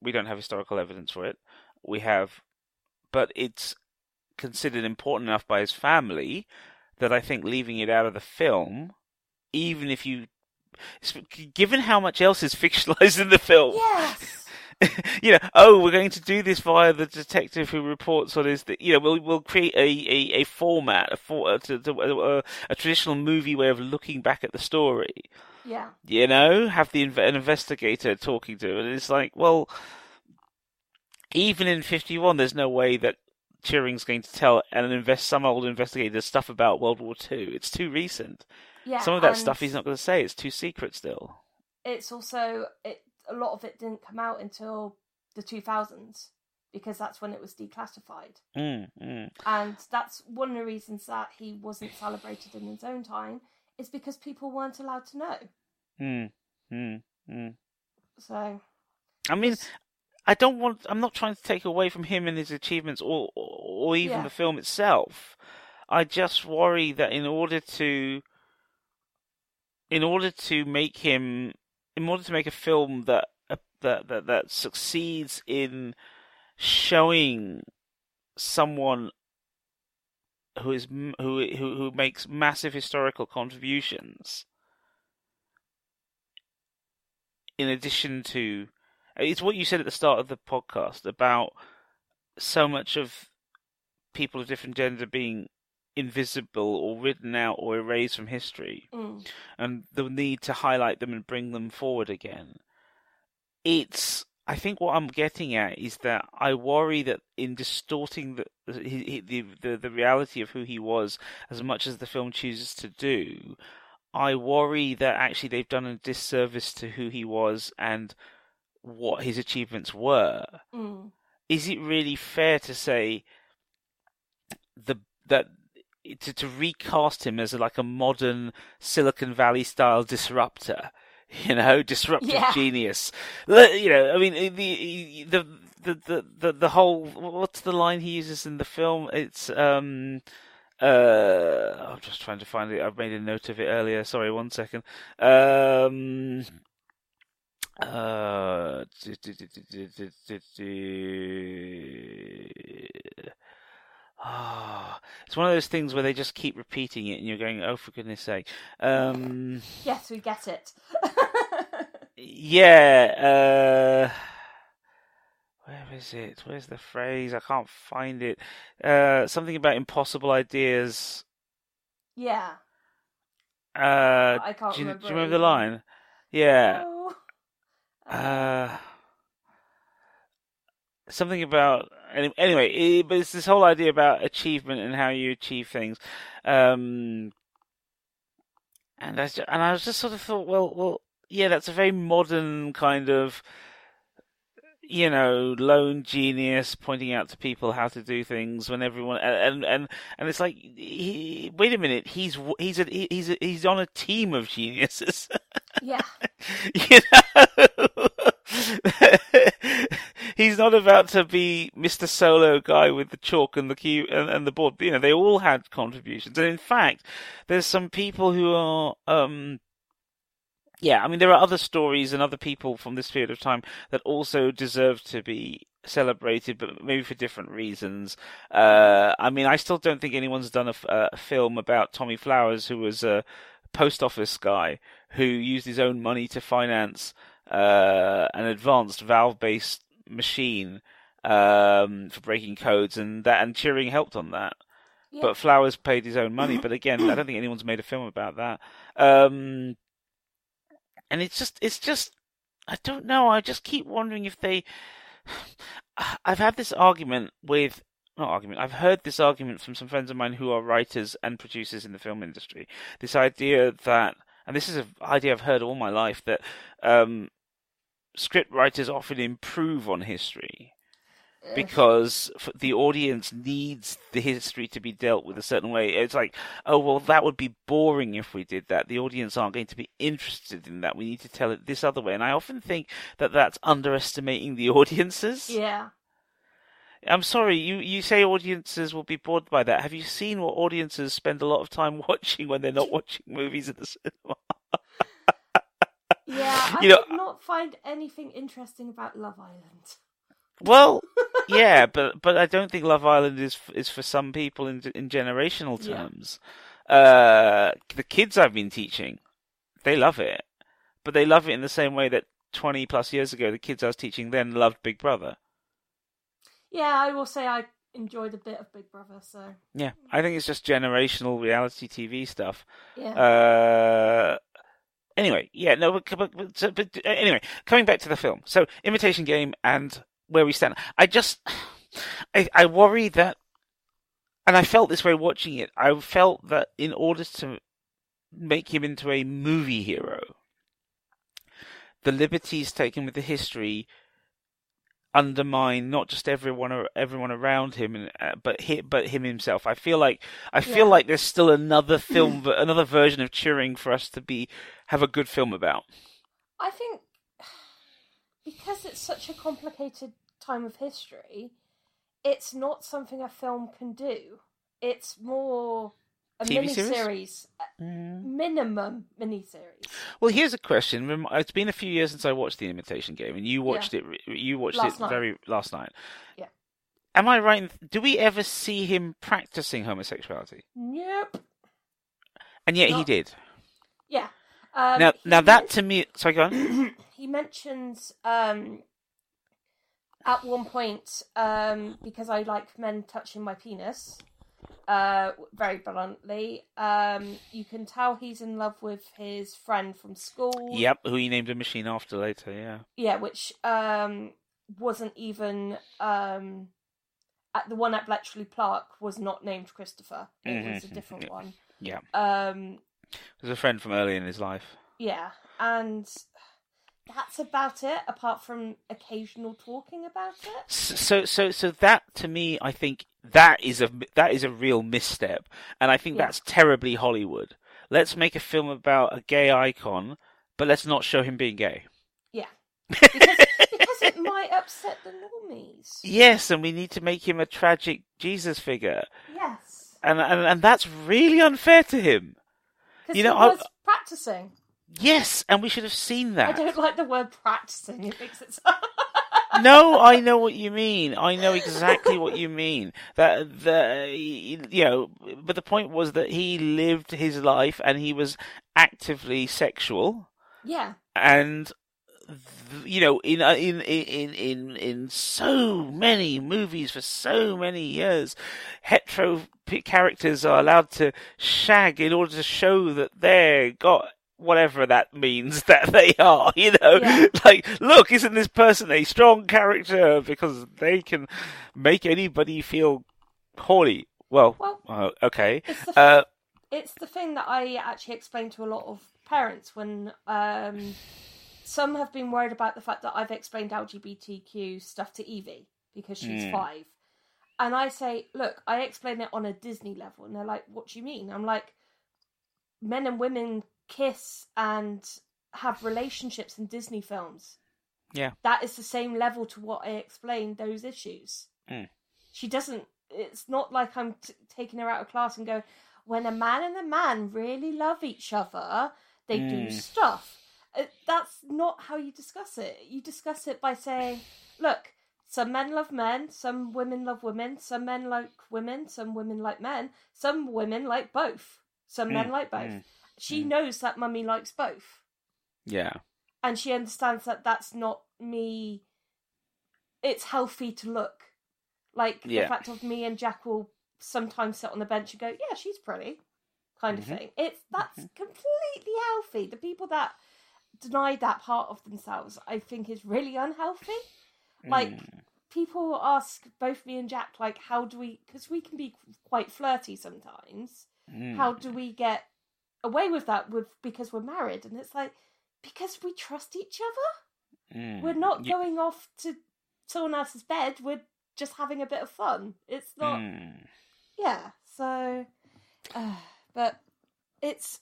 A: We don't have historical evidence for it. We have, but it's considered important enough by his family that I think leaving it out of the film, even if you, given how much else is (laughs) fictionalized in the film,
B: Yes. (laughs)
A: you know, oh, we're going to do this via the detective who reports on his, you know, we'll we'll create a a, a format, a, for, uh, to, to, a, a traditional movie way of looking back at the story.
B: Yeah.
A: You know, have the an investigator talking to, it. and it's like, well, even in fifty one, there's no way that Turing's going to tell and invest some old investigator stuff about World War Two. It's too recent.
B: Yeah.
A: some of that stuff he's not going to say. It's too secret still.
B: It's also it. A lot of it didn't come out until the 2000s because that's when it was declassified,
A: Mm, mm.
B: and that's one of the reasons that he wasn't celebrated in his own time is because people weren't allowed to know.
A: Mm, mm, mm.
B: So
A: I mean, I don't want. I'm not trying to take away from him and his achievements, or or even
B: Yeah.
A: the film itself. I just worry that in order to, in order to make him, in order to make a film that uh, that that that succeeds in showing someone who is who who who makes massive historical contributions in addition to it's what you said at the start of the podcast about so much of people of different gender being invisible or written out or erased from history
B: mm,
A: and the need to highlight them and bring them forward again. It's I think what I'm getting at is that I worry that in distorting the the the, the, the reality of who he was as much as the film chooses to do, I worry that actually they've done a disservice to who he was and what his achievements were.
B: mm,
A: Is it really fair to say the that to, to recast him as like a modern Silicon Valley style disruptor? (laughs) You know, disruptive
B: Yeah.
A: genius. You know, I mean, the the the the the, the whole what's the line he uses in the film? It's um. Uh, I'm just trying to find it. I've made a note of it earlier. Sorry, one second. Um, uh, Ah, (sighs) it's one of those things where they just keep repeating it, and you're going, "Oh, for goodness sake!" Um,
B: yes, we get it. (laughs)
A: yeah. Uh, where is it? Where's the phrase? I can't find it. Uh, something about impossible ideas.
B: yeah,
A: Uh,
B: I can't
A: do, you,
B: remember.
A: do you remember the line? Yeah. Uh, something about anyway. eh, But it's this whole idea about achievement and how you achieve things. Um, and I ju- and I was just sort of thought, well, well, yeah, that's a very modern kind of, you know, lone genius pointing out to people how to do things when everyone and and and it's like, he, wait a minute, he's he's a, he's a, he's on a team of geniuses. (laughs)
B: yeah, (laughs)
A: you know, (laughs) he's not about to be Mr. Solo guy with the chalk and the cue and, and the board. You know, they all had contributions, and in fact, there's some people who are. Um, yeah, I mean, there are other stories and other people from this period of time that also deserve to be celebrated, but maybe for different reasons. Uh, I mean, I still don't think anyone's done a film about Tommy Flowers, who was a post office guy who used his own money to finance uh, an advanced valve-based machine um, for breaking codes, and that and Turing helped on that.
B: yeah.
A: But Flowers paid his own money. But again, I don't think anyone's made a film about that. Um, and it's just, it's just, I don't know. I just keep wondering if they. (sighs) I've had this argument with. Not argument. I've heard this argument from some friends of mine who are writers and producers in the film industry. This idea that, and this is an idea I've heard all my life, that um, script writers often improve on history because the audience needs the history to be dealt with a certain way. It's like, oh well, that would be boring if we did that. The audience aren't going to be interested in that. We need to tell it this other way. And I often think that that's underestimating the (laughs) audiences.
B: yeah,
A: I'm sorry, you you say audiences will be bored by that. Have you seen what audiences spend a lot of time (laughs) watching when they're not watching movies at the cinema?
B: yeah. (laughs) I
A: You know-
B: did not find anything interesting about Love Island.
A: Well, (laughs) yeah, but but I don't think Love Island is is for some people in in generational
B: Yeah.
A: terms. uh, the kids I've been teaching, they love it, but they love it in the same way that twenty plus years ago the kids I was teaching then loved Big Brother.
B: Yeah, I will say I enjoyed a bit of Big Brother. So
A: Yeah, I think it's just generational reality TV stuff.
B: yeah,
A: Uh, anyway, yeah, no, but, but, but, but uh, anyway, coming back to the film. So, Imitation Game and where we stand. I just, (sighs) I, I worry that, and I felt this way watching it. I felt that in order to make him into a movie hero, the liberties taken with the history undermine not just everyone ar- everyone around him and uh, but hi, but him himself i feel like i feel
B: Yeah.
A: like there's still another (clears throat) film another version of Turing for us to be have a good film about
B: I think (sighs) because it's such a complicated time of history, it's not something a film can do. It's more a
A: TV
B: mini
A: series?
B: series, minimum mini series.
A: well here's a question it's been a few years since i watched the imitation game and you watched it you watched
B: Last
A: it
B: night.
A: very last night
B: Yeah.
A: am i right do we ever see him practicing homosexuality
B: Nope.
A: and yet he did
B: Yeah. Um,
A: now now that to me sorry go on (clears throat)
B: he mentions um, at one point um, because I like men touching my penis. Uh, very bluntly, um, you can tell he's in love with his friend from school.
A: yep who he named a machine after later yeah
B: Yeah, which um, wasn't even um, at the one at Bletchley Park was not named Christopher. It was a different one.
A: yeah
B: Um,
A: there's a friend from early in his life
B: yeah, and that's about it. Apart from occasional talking about it.
A: so so so that to me i think that is a that is a real misstep and i think
B: Yeah.
A: that's terribly hollywood let's make a film about a gay icon but let's not show him being gay
B: Yeah, (laughs) because because it might upset the normies.
A: yes and we need to make him a tragic jesus figure
B: Yes,
A: and and, and that's really unfair to him
B: because
A: You know,
B: he
A: I-
B: was practicing.
A: yes and we should have seen that.
B: I don't like the word practicing. It makes it.
A: No, I know what you mean. I know exactly what you mean. That the you know, but the point was that he lived his life and he was actively sexual,
B: yeah,
A: and you know, in uh, in in in in so many movies for so many years, hetero characters are allowed to shag in order to show that they're got whatever that means (laughs) that they are, you know.
B: Yeah. (laughs)
A: Like, look, isn't this person a strong character because they can make anybody feel horny? Well,
B: Well,
A: uh, okay.
B: it's the
A: Uh,
B: it's the thing that I actually explain to a lot of parents when um, some have been worried about the fact that I've explained LGBTQ stuff to Evie because she's
A: Mm.
B: five. And I say, look, I explain it on a Disney level. And they're like, what do you mean? I'm like, men and women kiss and have relationships in Disney films.
A: Yeah.
B: That is the same level to what I explained those issues.
A: Mm.
B: She doesn't, it's not like I'm t- taking her out of class and go, when a man and a man really love each other, they do
A: Mm.
B: stuff. Uh, That's not how you discuss it. You discuss it by saying, look, some men love men, some women love women, some men like women, some women like men, some women like both, some men
A: Mm,
B: like both. She
A: mm.
B: knows that mummy likes both.
A: yeah.
B: And she understands that that's not me. It's healthy to look. Like
A: Yeah.
B: the fact of me and Jack will sometimes sit on the bench and go, yeah, she's pretty, kind of
A: Mhm.
B: thing. It's that's completely healthy. The people that deny that part of themselves, I think, is really unhealthy. Like
A: Mm.
B: people ask both me and Jack, like, how do we? Because we can be quite flirty sometimes.
A: Mm.
B: How do we get away with that? With because we're married, and it's like because we trust each other.
A: Mm.
B: We're not
A: You-
B: going off to someone else's bed. We're just having a bit of fun. It's not.
A: Mm.
B: Yeah. So, uh, but it's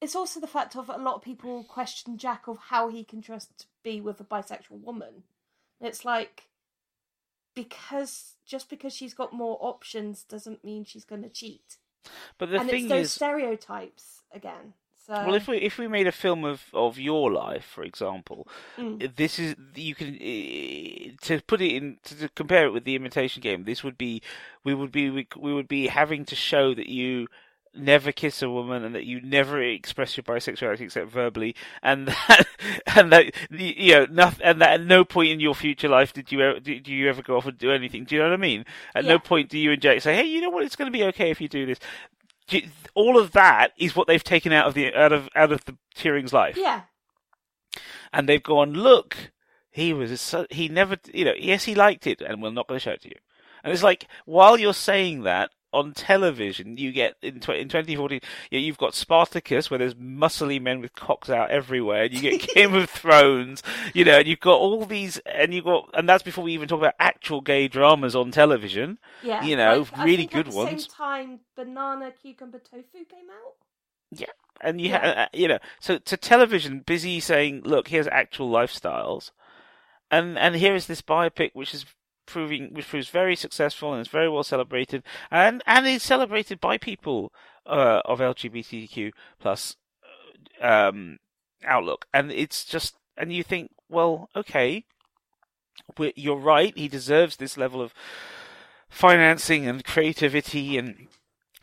B: it's also the fact of a lot of people question Jack of how he can trust to be with a bisexual woman. It's like because just because she's got more options doesn't mean she's going to cheat.
A: But the
B: and
A: thing
B: it's those
A: is,
B: stereotypes again. So
A: well, if we if we made a film of of your life, for example,
B: Mm.
A: this is you can eh, to put it in to, to compare it with the imitation game. This would be we would be we, we would be having to show that you never kiss a woman and that you never express your bisexuality except verbally and (laughs) that and that you know nothing and that at no point in your future life did you ever did you ever go off and do anything. Do you know what i mean? At no point do you and jake say hey you know what? It's going to be okay if you do this. Do all of that is what they've taken out of the out of out of the Turing's life.
B: Yeah.
A: and they've gone, look, he was, he never, you know, yes, he liked it, and we're not going to show it to you. And it's like, while you're saying that on television, you get in, tw- in 2014, you know, you've got Spartacus, where there's muscly men with cocks out everywhere, and you get (laughs) Game of Thrones, you know, and you've got all these, and you've got, and that's before we even talk about actual gay dramas on television.
B: Yeah.
A: You know,
B: Like,
A: really
B: think at
A: good
B: the
A: ones.
B: Same time, banana cucumber tofu came out.
A: Yeah, and you
B: Yeah.
A: ha- uh, you know so to television busy saying look here's actual lifestyles and and here is this biopic which is proving which proves very successful and is very well celebrated and and is celebrated by people uh, of LGBTQ plus uh, um outlook and it's just and you think well okay you're right he deserves this level of financing and creativity and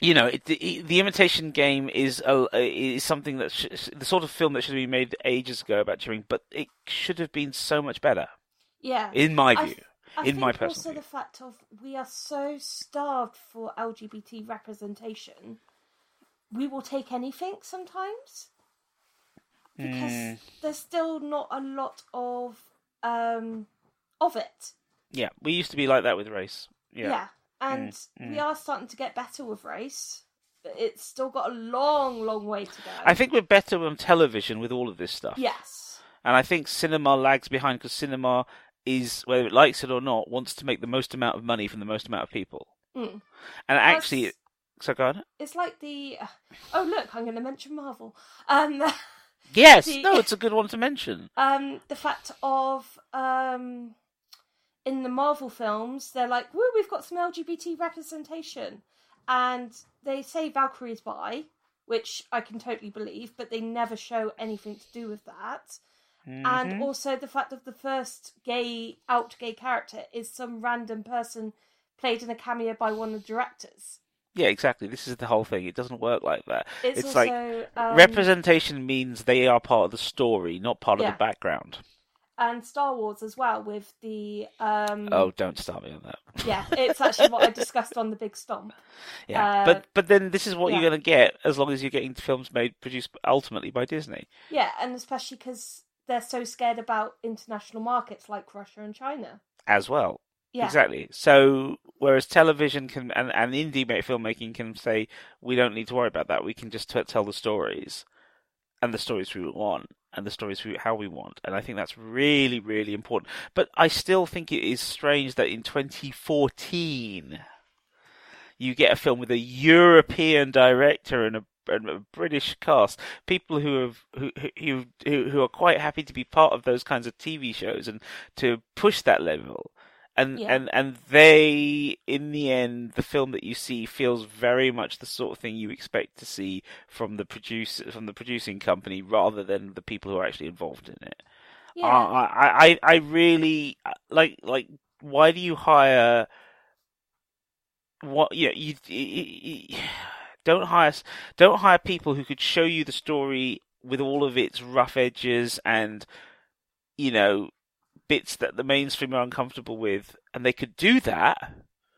A: you know, it, the, the Imitation Game is a, is something that sh- the sort of film that should have been made ages ago about Turing, but it should have been so much better,
B: Yeah.
A: in my
B: I
A: view.
B: th- I
A: in
B: think
A: my personal
B: also
A: view.
B: the fact of we are so starved for LGBT representation, we will take anything sometimes because
A: Mm.
B: there's still not a lot of um of it.
A: Yeah, we used to be like that with race.
B: Yeah,
A: Yeah,
B: and
A: mm.
B: we are starting to get better with race, but it's still got a long, long way to go.
A: I think we're better on television with all of this stuff.
B: yes,
A: and I think cinema lags behind because cinema is, whether it likes it or not, wants to make the most amount of money from the most amount of people.
B: Mm.
A: And actually, so go on.
B: it's like the. oh look, I'm going to mention Marvel. Um. (laughs)
A: Yes,
B: The-
A: no, it's a good one to mention. (laughs)
B: um, the fact of um, in the Marvel films, they're like, "Woo, we've got some LGBT representation," and they say Valkyrie's bi, which I can totally believe, but they never show anything to do with that.
A: Mm-hmm.
B: And also the fact of the first gay out gay character is some random person played in a cameo by one of the directors.
A: Yeah, exactly. This is the whole thing. It doesn't work like that.
B: It's,
A: It's like
B: um,
A: Representation means they are part of the story, not part of the background.
B: and Star Wars as well with the um,
A: Oh, don't start me on that.
B: yeah, it's actually what I discussed on the Big Stomp. (laughs)
A: Yeah,
B: Uh,
A: but but then this is what
B: yeah.
A: you're going to get as long as you're getting films made produced ultimately by Disney
B: Yeah, and especially because they're so scared about international markets like Russia and China.
A: as well.
B: Yeah,
A: Exactly. So whereas television can and, and indie ma- filmmaking can say we don't need to worry about that. We can just t- tell the stories and the stories we want and the stories we, how we want. And I think that's really really important. But I still think it is strange that in 2014 you get a film with a European director and a British cast, people who have who, who who are quite happy to be part of those kinds of TV shows and to push that level. And
B: Yeah.
A: and and they, in the end, the film that you see feels very much the sort of thing you expect to see from the produce from the producing company, rather than the people who are actually involved in it.
B: yeah,
A: I, I, I I really like like. Why do you hire? What yeah you, you, you don't hire don't hire people who could show you the story with all of its rough edges and you know bits that the mainstream are uncomfortable with, and they could do that,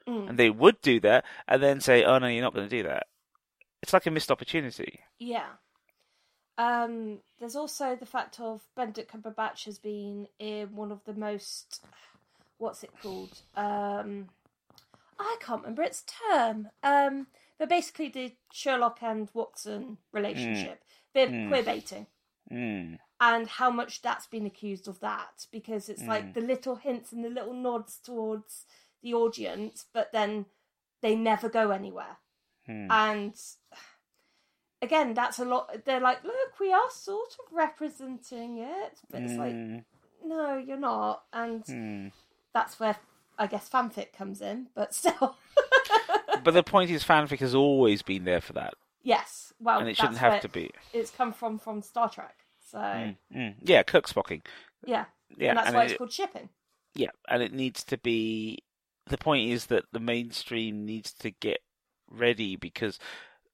B: Mm.
A: and they would do that, and then say, "Oh no, you're not going to do that." It's like a missed opportunity.
B: yeah. Um, there's also the fact of Benedict Cumberbatch has been in one of the most, what's it called? Um, I can't remember its term. Um, but basically the Sherlock and Watson relationship, bit of
A: Mm.
B: queer baiting.
A: Mm.
B: and how much that's been accused of that because it's
A: Mm.
B: like the little hints and the little nods towards the audience, but then they never go anywhere.
A: Mm.
B: And (sighs) again, that's a lot. They're like, look, we are sort of representing it, but it's like,
A: Mm.
B: no, you're not. And
A: Mm.
B: that's where I guess fanfic comes in, but (laughs) still,
A: But the point is, fanfic has always been there for that,
B: yes. Well,
A: and it shouldn't have to be.
B: It's come from from Star Trek, so
A: Mm. Mm. Yeah, Kirk Spocking.
B: yeah,
A: Yeah,
B: and that's
A: and
B: why
A: it-
B: it's called shipping.
A: Yeah, and it needs to be. The point is that the mainstream needs to get ready because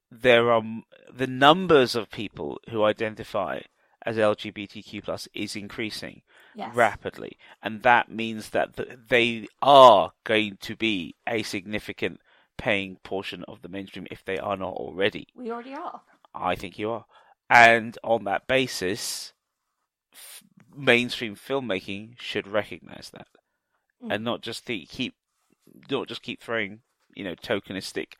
A: there are the numbers of people who identify as LGBTQ plus is increasing
B: Yes.
A: rapidly, and that means that th- they are going to be a significant paying portion of the mainstream if they are not already.
B: We already are.
A: I think you are, and on that basis, f- mainstream filmmaking should recognize that,
B: Mm.
A: and not just the, keep, not just keep throwing, you know, tokenistic,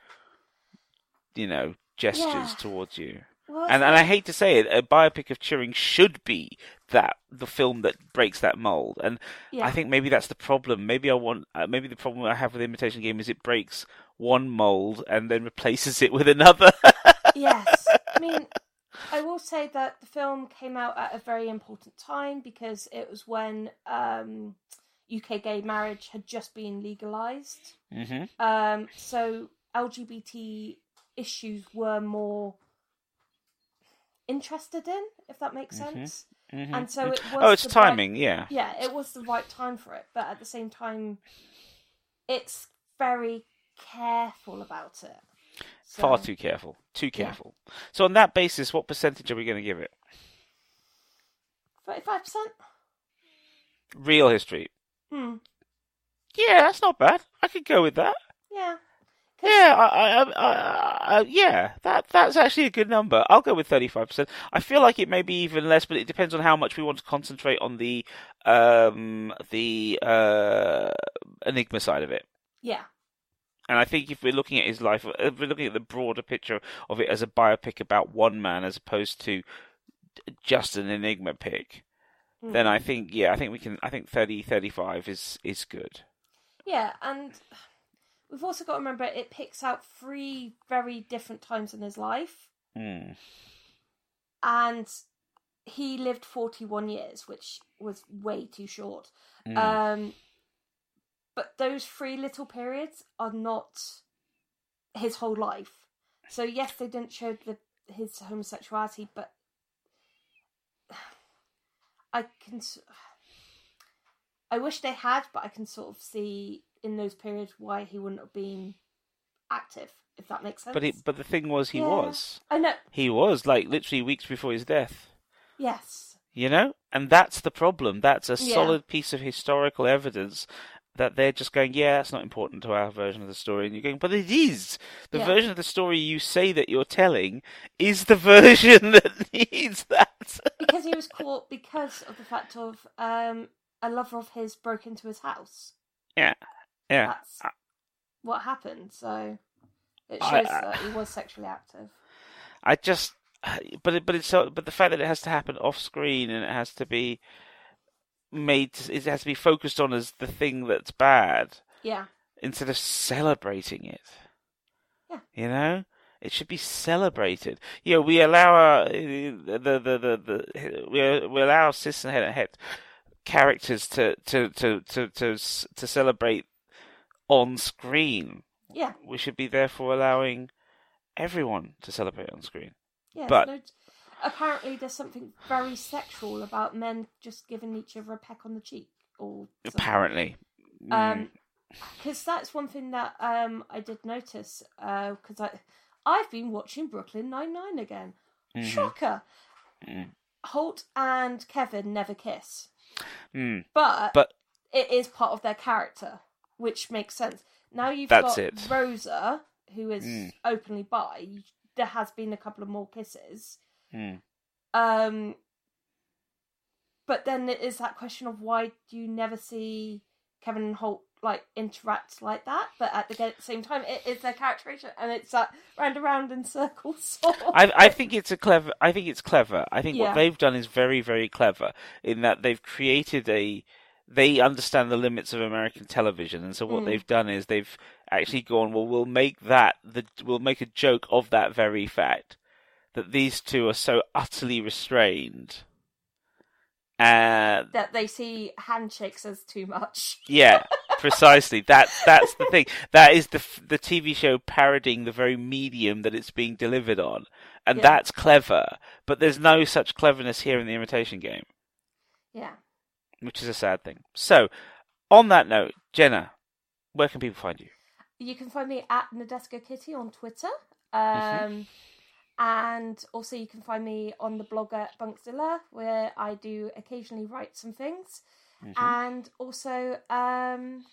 A: you know, gestures
B: Yeah.
A: towards you.
B: Well,
A: And and I hate to say it, a biopic of Turing should be that the film that breaks that mold. And
B: yeah.
A: I think maybe that's the problem. Maybe I want. Uh, maybe the problem I have with Imitation Game is it breaks one mold and then replaces it with another. (laughs)
B: yes. I mean, I will say that the film came out at a very important time because it was when um, UK gay marriage had just been legalized.
A: hmm
B: Um, so LGBT issues were more interested in, if that makes
A: Mhm.
B: sense.
A: hmm
B: And so it was.
A: oh, it's timing. Yeah.
B: Yeah, it was the right time for it, but at the same time, it's very careful about it. So,
A: Far too careful. Too
B: Yeah.
A: careful. So on that basis, what percentage are we going to give it?
B: Thirty-five percent.
A: Real history.
B: Hmm.
A: Yeah, that's not bad. I could go with that.
B: Yeah.
A: Yeah, I, I, I, I, yeah, that that's actually a good number. I'll go with thirty-five percent. I feel like it may be even less, but it depends on how much we want to concentrate on the um the uh enigma side of it.
B: Yeah.
A: And I think if we're looking at his life, if we're looking at the broader picture of it as a biopic about one man, as opposed to just an enigma pick,
B: Mm.
A: then I think yeah, I think we can. I think 30, 35 is is good.
B: Yeah, and we've also got to remember it picks out three very different times in his life,
A: Mm.
B: and he lived forty-one years, which was way too short.
A: Mm.
B: Um, but those three little periods are not his whole life. So yes, they didn't show the his homosexuality, but I can. I wish they had, but I can sort of see in those periods why he wouldn't have been active, if that makes sense.
A: but it, but the thing was, he
B: Yeah.
A: was.
B: I know.
A: He was like literally weeks before his death.
B: Yes.
A: You know, and that's the problem. That's a
B: Yeah.
A: solid piece of historical evidence that they're just going, yeah, that's not important to our version of the story. And you're going, but it is. The
B: Yeah.
A: version of the story you say that you're telling is the (laughs) version that needs that.
B: because he (laughs) was caught because of the fact of um, a lover of his broke into his house.
A: yeah, yeah.
B: That's what happened. So it
A: I-
B: shows
A: I-
B: that he was sexually active.
A: I just, (sighs) but it, but it's so, but the fact that it has to happen off screen and it has to be made, it has to be focused on as the thing that's bad.
B: Yeah,
A: instead of celebrating it.
B: Yeah.
A: You know, it should be celebrated. You know, we allow our, the the the the, we we allow cis and het het characters to to to to to to celebrate on screen.
B: yeah,
A: We should be therefore allowing everyone to celebrate on screen.
B: yeah.
A: But-
B: no- apparently, there's something very sexual about men just giving each other a peck on the cheek, or something.
A: Apparently. Mm.
B: Um, because that's one thing that um I did notice. Uh, because I I've been watching Brooklyn Nine Nine again.
A: Mhm.
B: Shocker.
A: Mm.
B: Holt and Kevin never kiss,
A: Mm.
B: but
A: But
B: it is part of their character, which makes sense. Now you've
A: That's
B: got
A: it.
B: Rosa, who is
A: Mm.
B: openly bi. There has been a couple of more kisses.
A: Mm.
B: Um, but then it is that question of why do you never see Kevin and Holt like interact like that? But at the same time, it is their characterization, and it's that round and round in circles. Sort (laughs) of.
A: I, I think it's a clever. I think it's clever. I think
B: Yeah.
A: what they've done is very, very clever in that they've created a. They understand the limits of American television, and so what
B: Mm.
A: they've done is they've actually gone. Well, we'll make that the. We'll make a joke of that very fact that these two are so utterly restrained. Uh,
B: that they see handshakes as too much.
A: yeah, (laughs) precisely. That that's the thing. That is the the TV show parodying the very medium that it's being delivered on, and
B: Yeah.
A: that's clever. But there's no such cleverness here in the Imitation Game,
B: Yeah.
A: which is a sad thing. So, on that note, Jenna, where can people find you?
B: You can find me at Nadeska Kitty on Twitter. Um,
A: Mhm.
B: And also, you can find me on the blog at Bunkzilla, where I do occasionally write some things.
A: Mhm.
B: And also, um,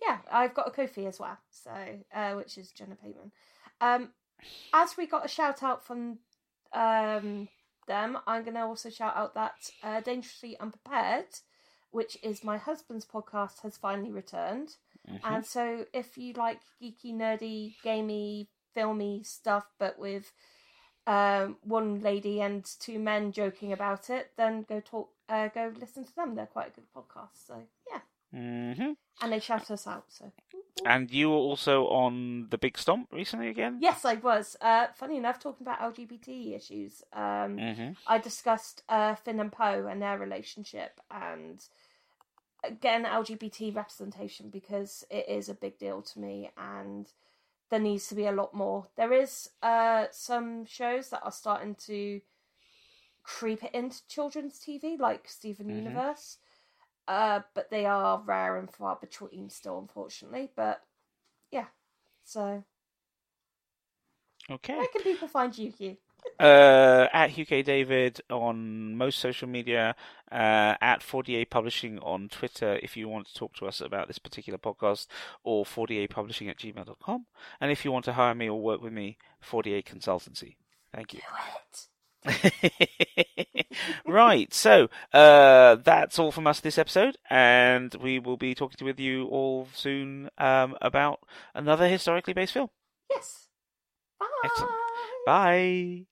B: yeah, I've got a Ko-fi as well, so uh, which is Jenna Payman. Um, as we got a shout out from um, them, I'm going to also shout out that uh, Dangerously Unprepared, which is my husband's podcast, has finally returned.
A: Mhm.
B: And so, if you like geeky, nerdy, gamey, filmy stuff, but with um, one lady and two men joking about it, then go talk, uh, go listen to them. They're quite a good podcast. So yeah,
A: Mhm.
B: and they shout us out. So
A: And you were also on the Big Stomp recently again.
B: yes, I was. Uh, funny enough, talking about LGBT issues. Um,
A: Mhm.
B: I discussed uh, Finn and Poe and their relationship and again LGBT representation because it is a big deal to me and there needs to be a lot more. There is uh, some shows that are starting to creep it into children's TV, like Steven
A: Mhm.
B: Universe, uh, but they are rare and far between still, unfortunately. But yeah, so
A: Okay.
B: where can people find you, Hugh?
A: Uh, at Hugh K. David on most social media, uh, at 48 Publishing on Twitter if you want to talk to us about this particular podcast, or 48publishing at gmail.com. And if you want to hire me or work with me, 48 Consultancy. Thank you.
B: Do it. (laughs)
A: right, so uh, that's all from us this episode, and we will be talking with you all soon um, about another historically based film.
B: Yes. Bye.
A: Excellent. Bye.